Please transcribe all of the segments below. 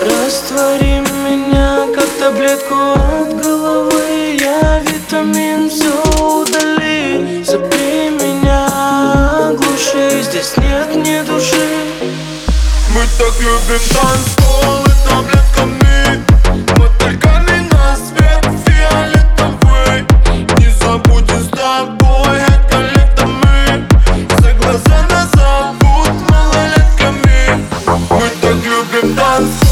Раствори меня, как таблетку от головы. Я витамин, все удали. Запри меня, глуши. Здесь нет ни души. Мы так любим танцпол и таблетка мы на свет фиолетовый. Не забудем с тобой, это лето мы. За глаза нас зовут малолетками. Мы так любим танцпол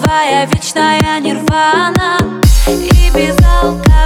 твоя вечная нирвана. И без алкоголя